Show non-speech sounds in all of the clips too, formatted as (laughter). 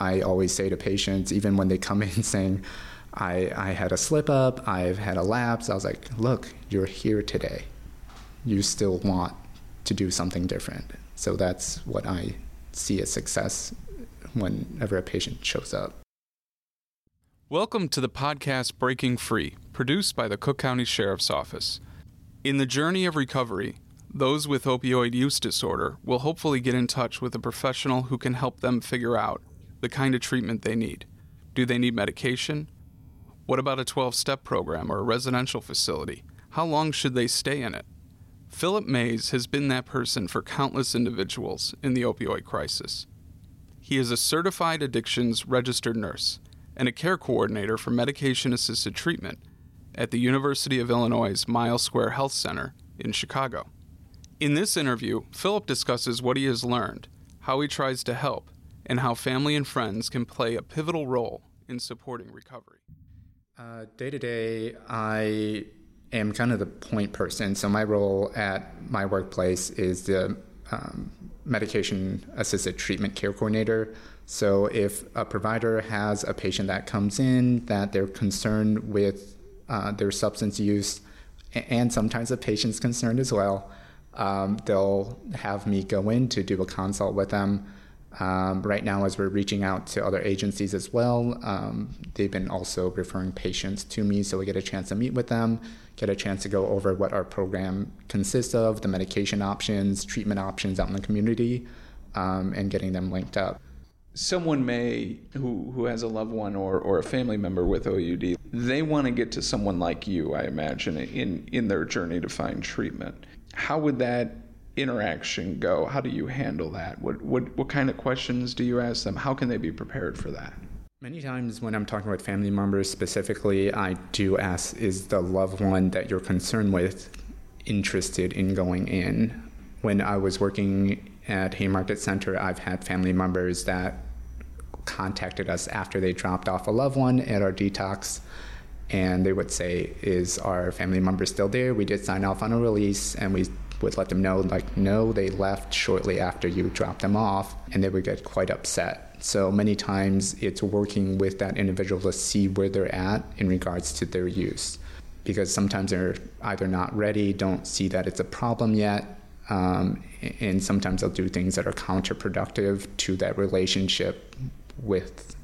I always say to patients, even when they come (laughs) in saying, I, I had a slip up, I've had a lapse, I was like, look, you're here today. You still want to do something different. So that's what I see as success whenever a patient shows up. Welcome to the podcast Breaking Free, produced by the Cook County Sheriff's Office. In the journey of recovery, those with opioid use disorder will hopefully get in touch with a professional who can help them figure out the kind of treatment they need. Do they need medication? What about a 12 step program or a residential facility? How long should they stay in it? Philip Mays has been that person for countless individuals in the opioid crisis. He is a certified addictions registered nurse and a care coordinator for medication assisted treatment at the University of Illinois' Miles Square Health Center in Chicago. In this interview, Philip discusses what he has learned, how he tries to help, and how family and friends can play a pivotal role in supporting recovery. Day to day, I am kind of the point person. So, my role at my workplace is the um, medication assisted treatment care coordinator. So if a provider has a patient that comes in that they're concerned with uh, their substance use, and sometimes the patient's concerned as well, um, they'll have me go in to do a consult with them. Um, right now, as we're reaching out to other agencies as well, um, they've been also referring patients to me, so we get a chance to meet with them, get a chance to go over what our program consists of, the medication options, treatment options out in the community, um, and getting them linked up someone may who who has a loved one or, or a family member with OUD, they want to get to someone like you, I imagine, in in their journey to find treatment. How would that interaction go? How do you handle that? What what what kind of questions do you ask them? How can they be prepared for that? Many times when I'm talking with family members specifically, I do ask is the loved one that you're concerned with interested in going in? When I was working at Haymarket Center, I've had family members that contacted us after they dropped off a loved one at our detox and they would say is our family member still there we did sign off on a release and we would let them know like no they left shortly after you dropped them off and they would get quite upset so many times it's working with that individual to see where they're at in regards to their use because sometimes they're either not ready don't see that it's a problem yet um, and sometimes they'll do things that are counterproductive to that relationship with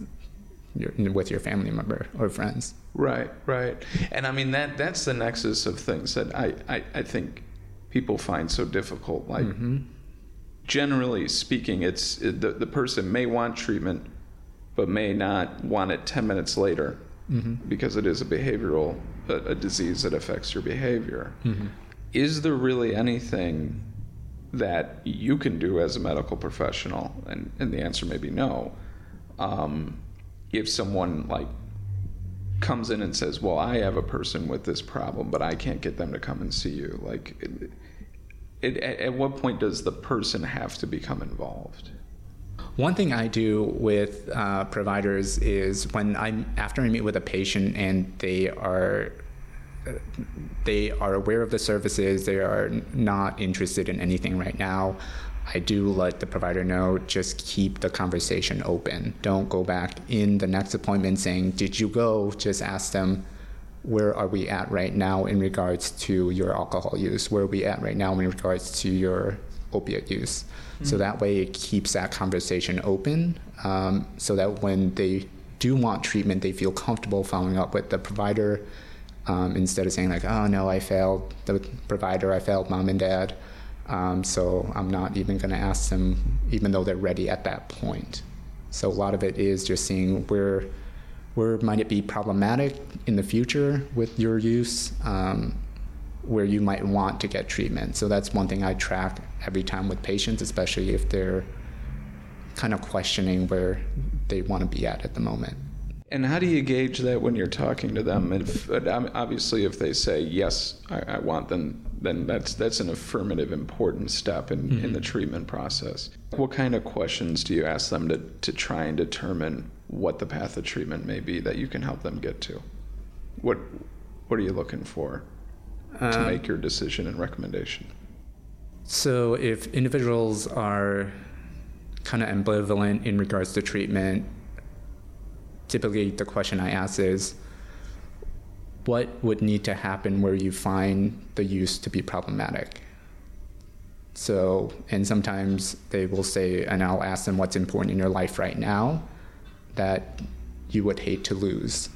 your, with your family member or friends. Right, right. And I mean that that's the nexus of things that I, I, I think people find so difficult. Like mm-hmm. generally speaking, it's it, the the person may want treatment, but may not want it ten minutes later mm-hmm. because it is a behavioral a, a, disease that affects your behavior. Mm-hmm. Is there really anything that you can do as a medical professional? And and the answer may be no um, if someone like comes in and says, "Well, I have a person with this problem, but I can't get them to come and see you," like, it, at what point does the person have to become involved? One thing I do with uh, providers is when I'm after I meet with a patient and they are they are aware of the services, they are not interested in anything right now. I do let the provider know just keep the conversation open. Don't go back in the next appointment saying, Did you go? Just ask them, Where are we at right now in regards to your alcohol use? Where are we at right now in regards to your opiate use? Mm-hmm. So that way it keeps that conversation open um, so that when they do want treatment, they feel comfortable following up with the provider um, instead of saying, like, Oh no, I failed the provider, I failed mom and dad. Um, so I'm not even going to ask them, even though they're ready at that point. So a lot of it is just seeing where where might it be problematic in the future with your use, um, where you might want to get treatment. So that's one thing I track every time with patients, especially if they're kind of questioning where they want to be at at the moment. And how do you gauge that when you're talking to them? If obviously, if they say yes, I, I want them, then that's that's an affirmative, important step in, mm-hmm. in the treatment process. What kind of questions do you ask them to to try and determine what the path of treatment may be that you can help them get to? What what are you looking for to um, make your decision and recommendation? So, if individuals are kind of ambivalent in regards to treatment, typically the question I ask is, what would need to happen where you find the use to be problematic? So, and sometimes they will say, and I'll ask them what's important in your life right now that you would hate to lose.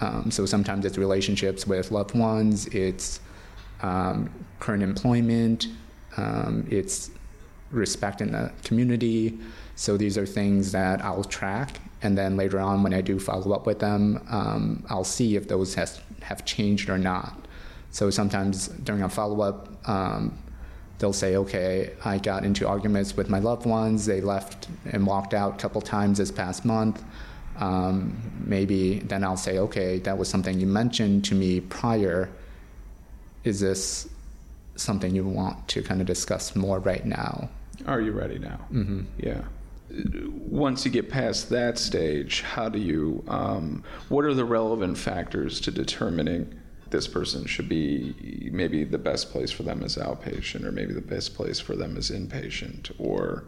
Um, so sometimes it's relationships with loved ones, it's um, current employment, um, it's respect in the community. So these are things that I'll track, and then later on, when I do follow up with them, um, I'll see if those has, have changed or not. So sometimes during a follow up, um, they'll say, okay, I got into arguments with my loved ones. They left and walked out a couple times this past month. Um, maybe then I'll say, okay, that was something you mentioned to me prior. Is this something you want to kind of discuss more right now? Are you ready now? Mm-hmm. Yeah. Once you get past that stage, how do you, um, what are the relevant factors to determining this person should be maybe the best place for them as outpatient, or maybe the best place for them as inpatient, or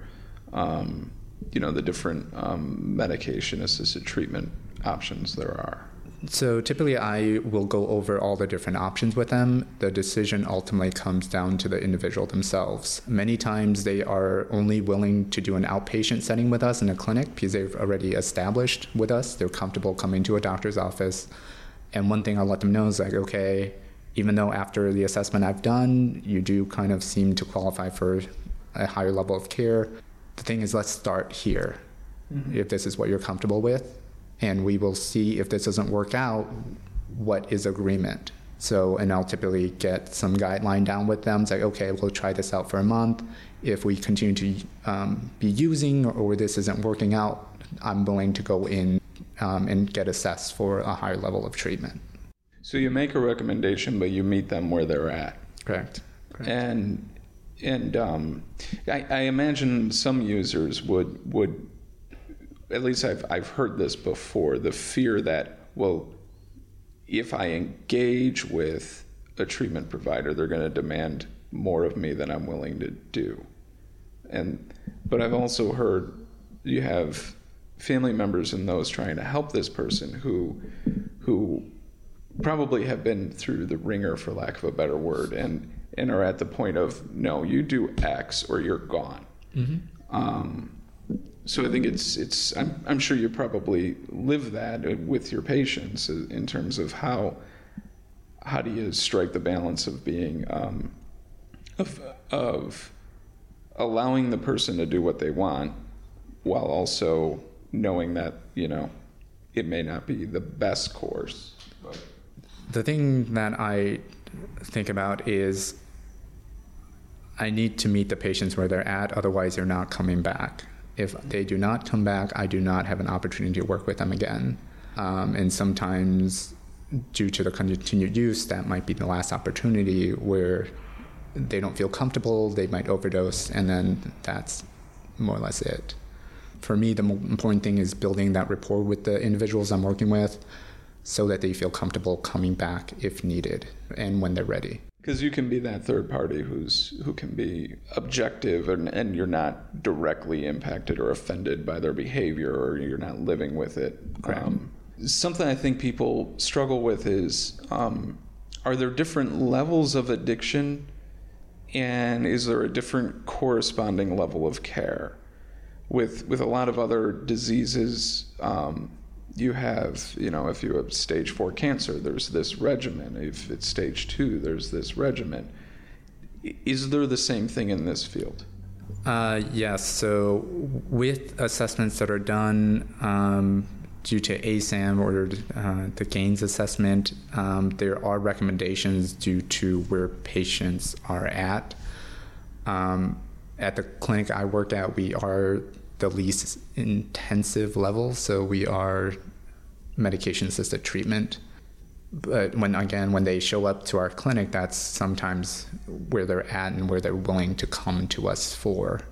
um, you know the different um, medication assisted treatment options there are. So typically, I will go over all the different options with them. The decision ultimately comes down to the individual themselves. Many times, they are only willing to do an outpatient setting with us in a clinic because they've already established with us. They're comfortable coming to a doctor's office and one thing I'll let them know is like, okay, even though after the assessment I've done, you do kind of seem to qualify for a higher level of care, the thing is, let's start here mm-hmm. if this is what you're comfortable with. And we will see if this doesn't work out, what is agreement. So, and I'll typically get some guideline down with them. It's like, okay, we'll try this out for a month. If we continue to um, be using or, or this isn't working out, I'm willing to go in um, and get assessed for a higher level of treatment. So you make a recommendation, but you meet them where they're at. Correct. Correct. And and um, I, I, imagine some users would would at least I've I've heard this before the fear that well if I engage with a treatment provider they're going to demand more of me than I'm willing to do and but I've also heard you have family members and those trying to help this person who who probably have been through the ringer for lack of a better word and and are at the point of no you do x or you're gone mm-hmm. um, so I think it's it's I'm, I'm sure you probably live that with your patients in terms of how how do you strike the balance of being um, of of allowing the person to do what they want while also knowing that you know it may not be the best course. The thing that I think about is I need to meet the patients where they're at, otherwise they're not coming back. If they do not come back, I do not have an opportunity to work with them again. Um, and sometimes, due to the continued use, that might be the last opportunity where they don't feel comfortable, they might overdose, and then that's more or less it for me, the important thing is building that rapport with the individuals I'm working with so that they feel comfortable coming back if needed and when they're ready. Because you can be that third party who's who can be objective and, and you're not directly impacted or offended by their behavior or you're not living with it. Um, something I think people struggle with is um, are there different levels of addiction and is there a different corresponding level of care? with with a lot of other diseases, um, you have you know if you have stage four cancer, there's this regimen. If it's stage two, there's this regimen. Is there the same thing in this field? Uh, yes. So with assessments that are done um, due to ASAM or uh, the GAINS assessment, um, there are recommendations due to where patients are at. Um, at the clinic I work at, we are the least intensive level, so we are medication assisted treatment. But when again, when they show up to our clinic, that's sometimes where they're at and where they're willing to come to us for.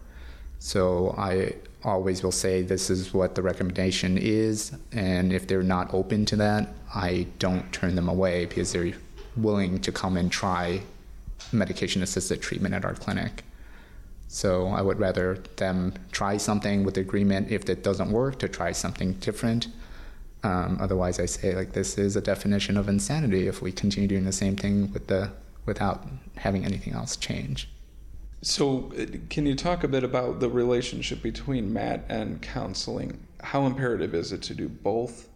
So I always will say this is what the recommendation is, and if they're not open to that, I don't turn them away because they're willing to come and try medication assisted treatment at our clinic. So I would rather them try something with the agreement if it doesn't work to try something different. Um, otherwise, I say like this is a definition of insanity if we continue doing the same thing with the without having anything else change. So, uh, can you talk a bit about the relationship between MAT and counseling? How imperative is it to do both?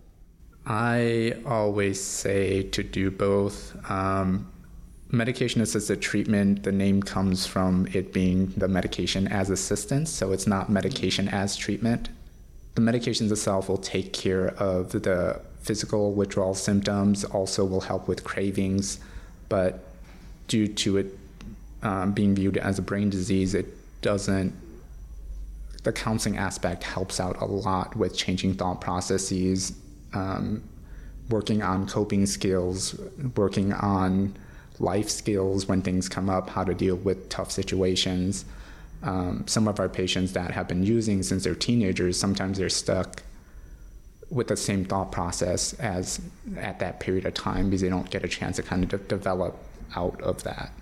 I always say to do both. Um, medication assisted treatment, the name comes from it being the medication as assistance, so it's not medication as treatment. The medications itself will take care of the physical withdrawal symptoms, also will help with cravings, but due to it um, being viewed as a brain disease, it doesn't. The counseling aspect helps out a lot with changing thought processes, um, working on coping skills, working on life skills when things come up, how to deal with tough situations. Um, some of our patients that have been using since they're teenagers, sometimes they're stuck with the same thought process as at that period of time because they don't get a chance to kind of de- develop out of that.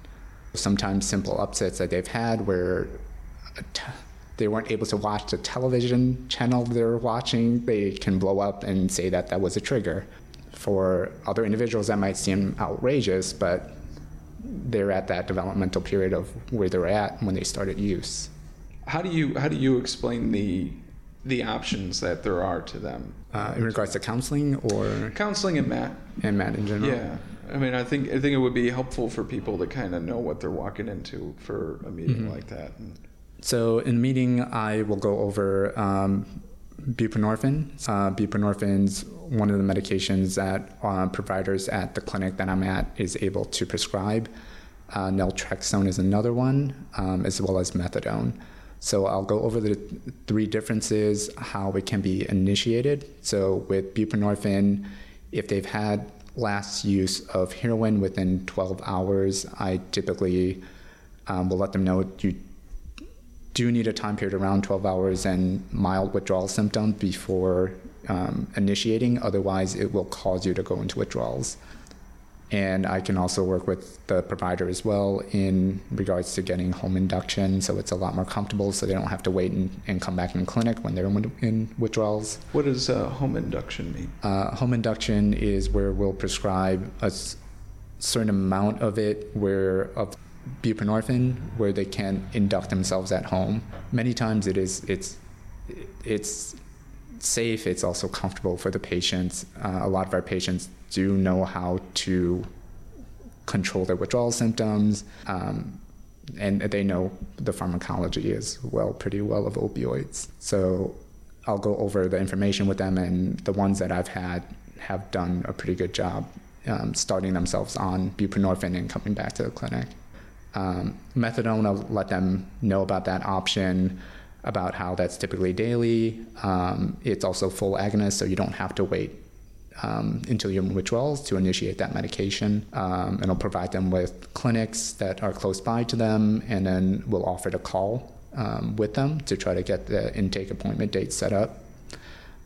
Sometimes simple upsets that they've had where they weren't able to watch the television channel they're watching, they can blow up and say that that was a trigger. For other individuals, that might seem outrageous, but they're at that developmental period of where they're at when they started use. How do you how do you explain the the options that there are to them uh, in regards to counseling or counseling and MAT and MAT in general? Yeah, I mean, I think I think it would be helpful for people to kind of know what they're walking into for a meeting mm-hmm. like that. So in meeting, I will go over um, buprenorphine. Uh, buprenorphine's one of the medications that uh, providers at the clinic that I'm at is able to prescribe. Uh, naltrexone is another one, um, as well as methadone. So I'll go over the three differences, how it can be initiated. So with buprenorphine, if they've had last use of heroin within 12 hours, I typically um, will let them know you do need a time period around 12 hours and mild withdrawal symptoms before um, initiating. Otherwise, it will cause you to go into withdrawals. And I can also work with the provider as well in regards to getting home induction, so it's a lot more comfortable, so they don't have to wait and, and come back in clinic when they're in, in withdrawals. What does uh, home induction mean? Uh, home induction is where we'll prescribe a certain amount of it, where of buprenorphine, where they can induct themselves at home. Many times it is it's it's safe. It's also comfortable for the patients. Uh, a lot of our patients do know how to control their withdrawal symptoms, um, and they know the pharmacology as well, pretty well of opioids. So I'll go over the information with them, and the ones that I've had have done a pretty good job um, starting themselves on buprenorphine and coming back to the clinic. Um, methadone, I'll let them know about that option about how that's typically daily. Um, it's also full agonist, so you don't have to wait um, until you're withdrawals to initiate that medication. Um, and I'll provide them with clinics that are close by to them, and then we'll offer to call um, with them to try to get the intake appointment date set up.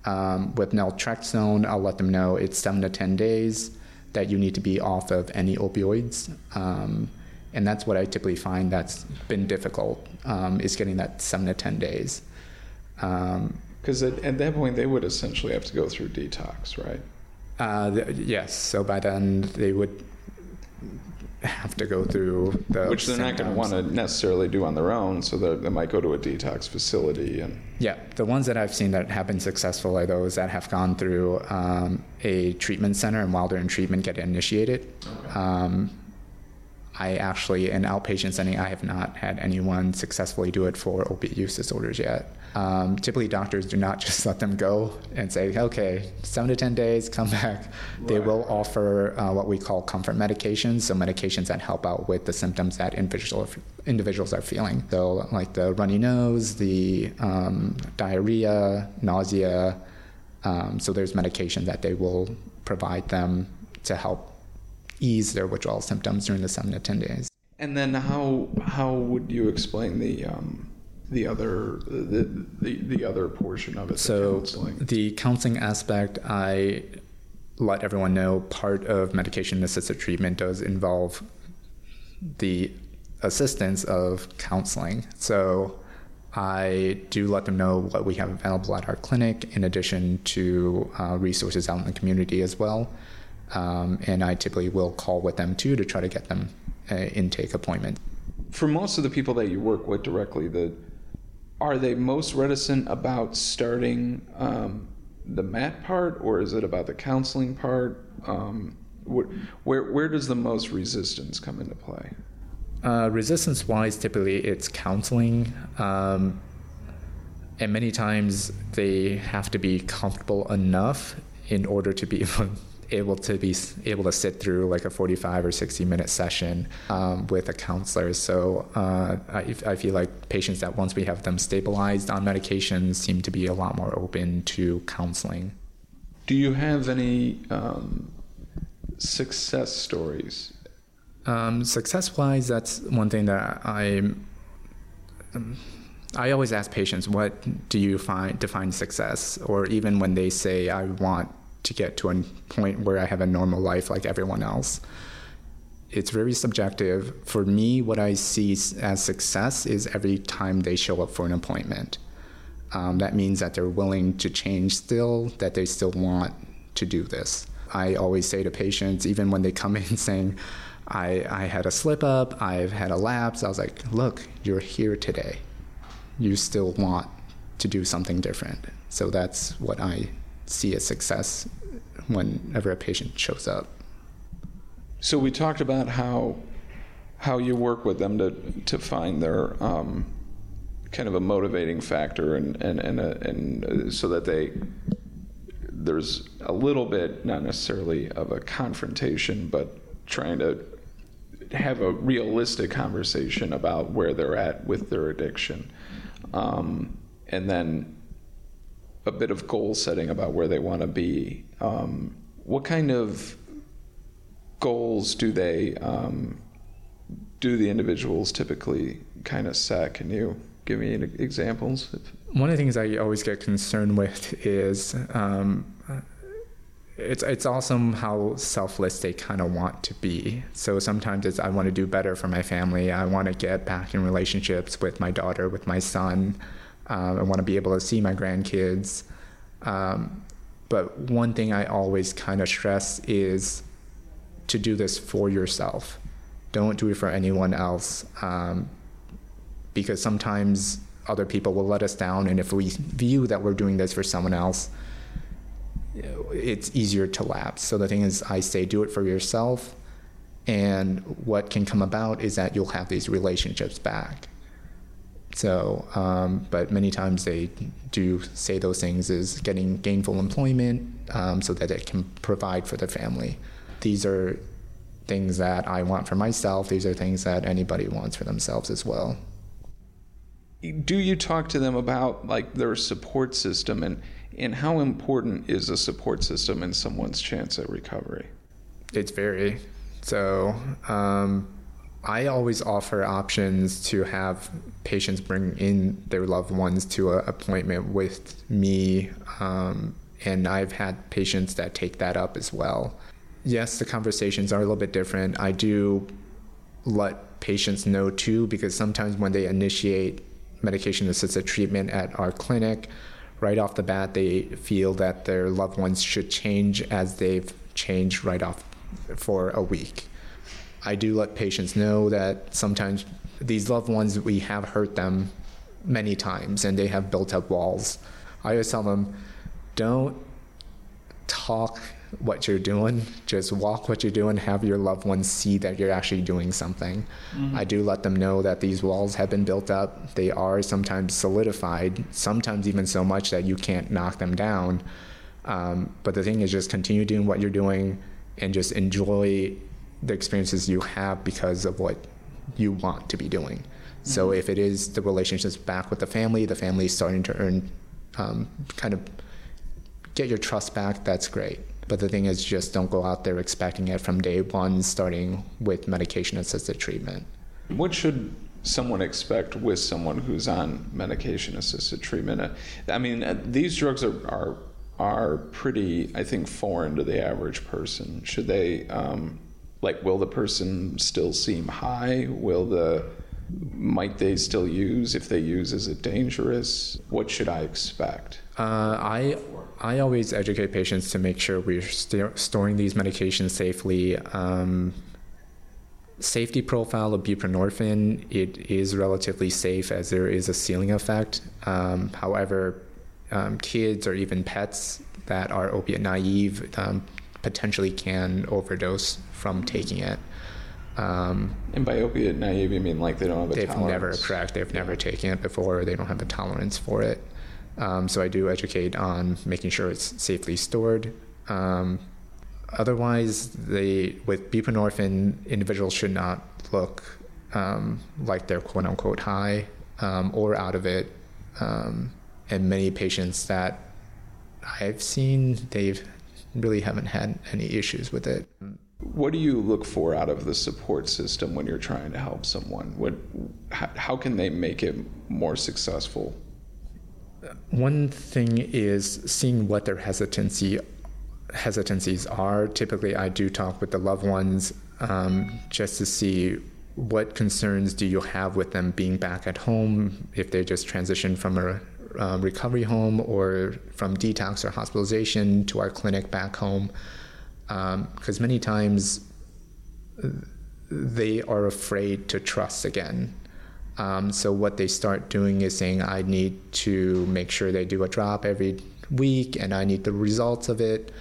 Um, with naltrexone, I'll let them know it's seven to 10 days that you need to be off of any opioids. Um, and that's what I typically find that's been difficult um, is getting that seven to ten days. Because um, at, at, that point, they would essentially have to go through detox, right? Uh, yes. So by then, they would have to go through the which they're symptoms. not going to want to necessarily do on their own. So they might go to a detox facility and yeah, the ones that I've seen that have been successful are those that have gone through um, a treatment center and while they're in treatment get initiated. Okay. Um, I actually, in outpatient setting, I have not had anyone successfully do it for opiate use disorders yet. Um, typically, doctors do not (laughs) just let them go and say, okay, seven to 10 days, come back. Right. They will offer uh, what we call comfort medications, so medications that help out with the symptoms that individual, individuals are feeling. So, like the runny nose, the um, diarrhea, nausea. Um, so, there's medication that they will provide them to help ease their withdrawal symptoms during the seven to ten days. And then how how would you explain the um, the other the, the, the other portion of it? So the counseling? the counseling aspect, I let everyone know part of medication assisted treatment does involve the assistance of counseling. So I do let them know what we have available at our clinic, in addition to uh, resources out in the community as well. Um, and I typically will call with them too to try to get them an intake appointment. For most of the people that you work with directly, the are they most reticent about starting um, the MAT part, or is it about the counseling part? Um, where, where where does the most resistance come into play? Uh, resistance wise, typically it's counseling. Um, and many times they have to be comfortable enough in order to be (laughs) able, to be able to sit through like a 45 or 60 minute session um, with a counselor. So uh, I, I feel like patients that once we have them stabilized on medications seem to be a lot more open to counseling. Do you have any um, success stories um, success wise, that's one thing that I. Um, I always ask patients, what do you find define success? Or even when they say, I want to get to a point where I have a normal life like everyone else. It's very subjective. For me, what I see as success is every time they show up for an appointment. Um, that means that they're willing to change still, that they still want to do this. I always say to patients, even when they come (laughs) in saying, I, I had a slip up, I've had a lapse. I was like, look, you're here today. You still want to do something different. So that's what I see a success whenever a patient shows up. So we talked about how how you work with them to to find their um, kind of a motivating factor and and and, a, and uh, so that they there's a little bit not necessarily of a confrontation but trying to have a realistic conversation about where they're at with their addiction. Um, and then a bit of goal setting about where they want to be. Um, what kind of goals do they um, do the individuals typically kind of set? Can you give me examples? One of the things I always get concerned with is um, it's it's awesome how selfless they kind of want to be. So sometimes it's I want to do better for my family. I want to get back in relationships with my daughter, with my son. Um, I want to be able to see my grandkids. Um, but one thing I always kind of stress is to do this for yourself. Don't do it for anyone else, um, because sometimes other people will let us down, and if we view that we're doing this for someone else it's easier to lapse. So the thing is, I say do it for yourself. And what can come about is that you'll have these relationships back. So, um, but many times they do say those things is getting gainful employment um, so that it can provide for their family. These are things that I want for myself. These are things that anybody wants for themselves as well. Do you talk to them about like their support system and and how important is a support system in someone's chance at recovery? It's very. So, um, I always offer options to have patients bring in their loved ones to an appointment with me. Um, and I've had patients that take that up as well. Yes, the conversations are a little bit different. I do let patients know too, because sometimes when they initiate medication assisted treatment at our clinic, right off the bat they feel that their loved ones should change as they've changed right off for a week. I do let patients know that sometimes these loved ones, we have hurt them many times and they have built up walls. I always tell them, don't talk what you're doing. Just walk what you're doing. Have your loved ones see that you're actually doing something. Mm-hmm. I do let them know that these walls have been built up. They are sometimes solidified, sometimes even so much that you can't knock them down. Um, but the thing is, just continue doing what you're doing and just enjoy the experiences you have because of what you want to be doing. Mm-hmm. So if it is the relationships back with the family, the family is starting to earn, um, kind of get your trust back, that's great. But the thing is, just don't go out there expecting it from day one, starting with medication assisted treatment. What should someone expect with someone who's on medication assisted treatment? I mean, uh, these drugs are, are, are pretty, I think, foreign to the average person. Should they, um, like, will the person still seem high? Will the might they still use? If they use, is it dangerous? What should I expect? Uh, I I always educate patients to make sure we're st- storing these medications safely. Um, safety profile of buprenorphine it is relatively safe as there is a ceiling effect. Um, however, um, kids or even pets that are opiate naive um, potentially can overdose from taking it. Um, and by opiate naive, you mean like they don't have a they've tolerance? never correct. They've yeah. never taken it before. They don't have a tolerance for it. Um, so I do educate on making sure it's safely stored. Um, otherwise, they with buprenorphine, individuals should not look um, like they're quote unquote high um, or out of it. Um, and many patients that I've seen, they've really haven't had any issues with it. What do you look for out of the support system when you're trying to help someone? What, how, how can they make it more successful? One thing is seeing what their hesitancy hesitancies are. Typically, I do talk with the loved ones um, just to see what concerns do you have with them being back at home if they just transitioned from a uh, recovery home or from detox or hospitalization to our clinic back home. Because um, many times they are afraid to trust again. Um, so what they start doing is saying, I need to make sure they do a drop every week and I need the results of it.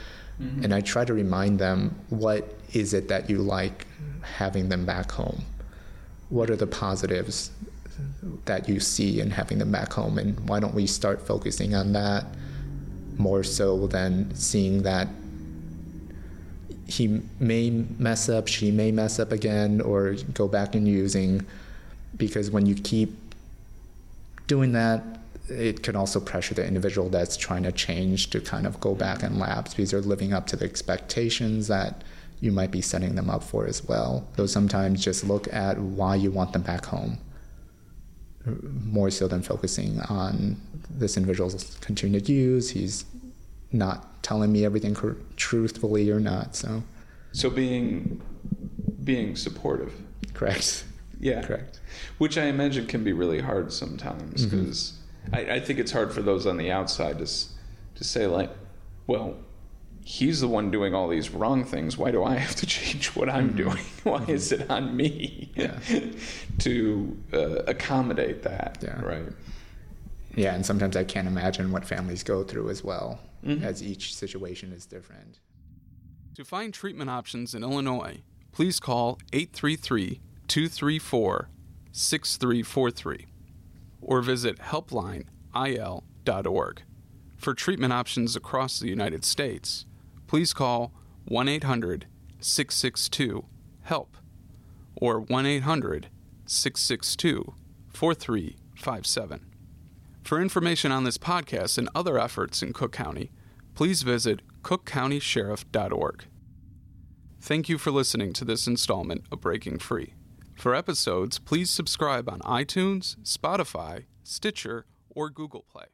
Mm-hmm. And I try to remind them, what is it that you like having them back home? What are the positives that you see in having them back home? And why don't we start focusing on that more so than seeing that he may mess up, she may mess up again, or go back and using? Because when you keep doing that, it can also pressure the individual that's trying to change to kind of go back and lapse because they're living up to the expectations that you might be setting them up for as well. So sometimes just look at why you want them back home more so than focusing on this individual's continued use. He's not telling me everything cr- truthfully or not. So, so being being supportive. Correct. Yeah. Correct. Which I imagine can be really hard sometimes because mm-hmm. I, I, think it's hard for those on the outside to to say like, well, he's the one doing all these wrong things. Why do I have to (laughs) change what I'm mm-hmm. doing? Why mm-hmm. is it on me yeah. (laughs) to uh, accommodate that? Yeah. Right. Yeah, and sometimes I can't imagine what families go through as well, mm-hmm. as each situation is different. To find treatment options in Illinois, please call 833 234 6343 or visit helplineil.org. For treatment options across the United States, please call 1 800 662 HELP or 1 800 662 4357. For information on this podcast and other efforts in Cook County, please visit cookcountysheriff.org. Thank you for listening to this installment of Breaking Free. For episodes, please subscribe on iTunes, Spotify, Stitcher, or Google Play.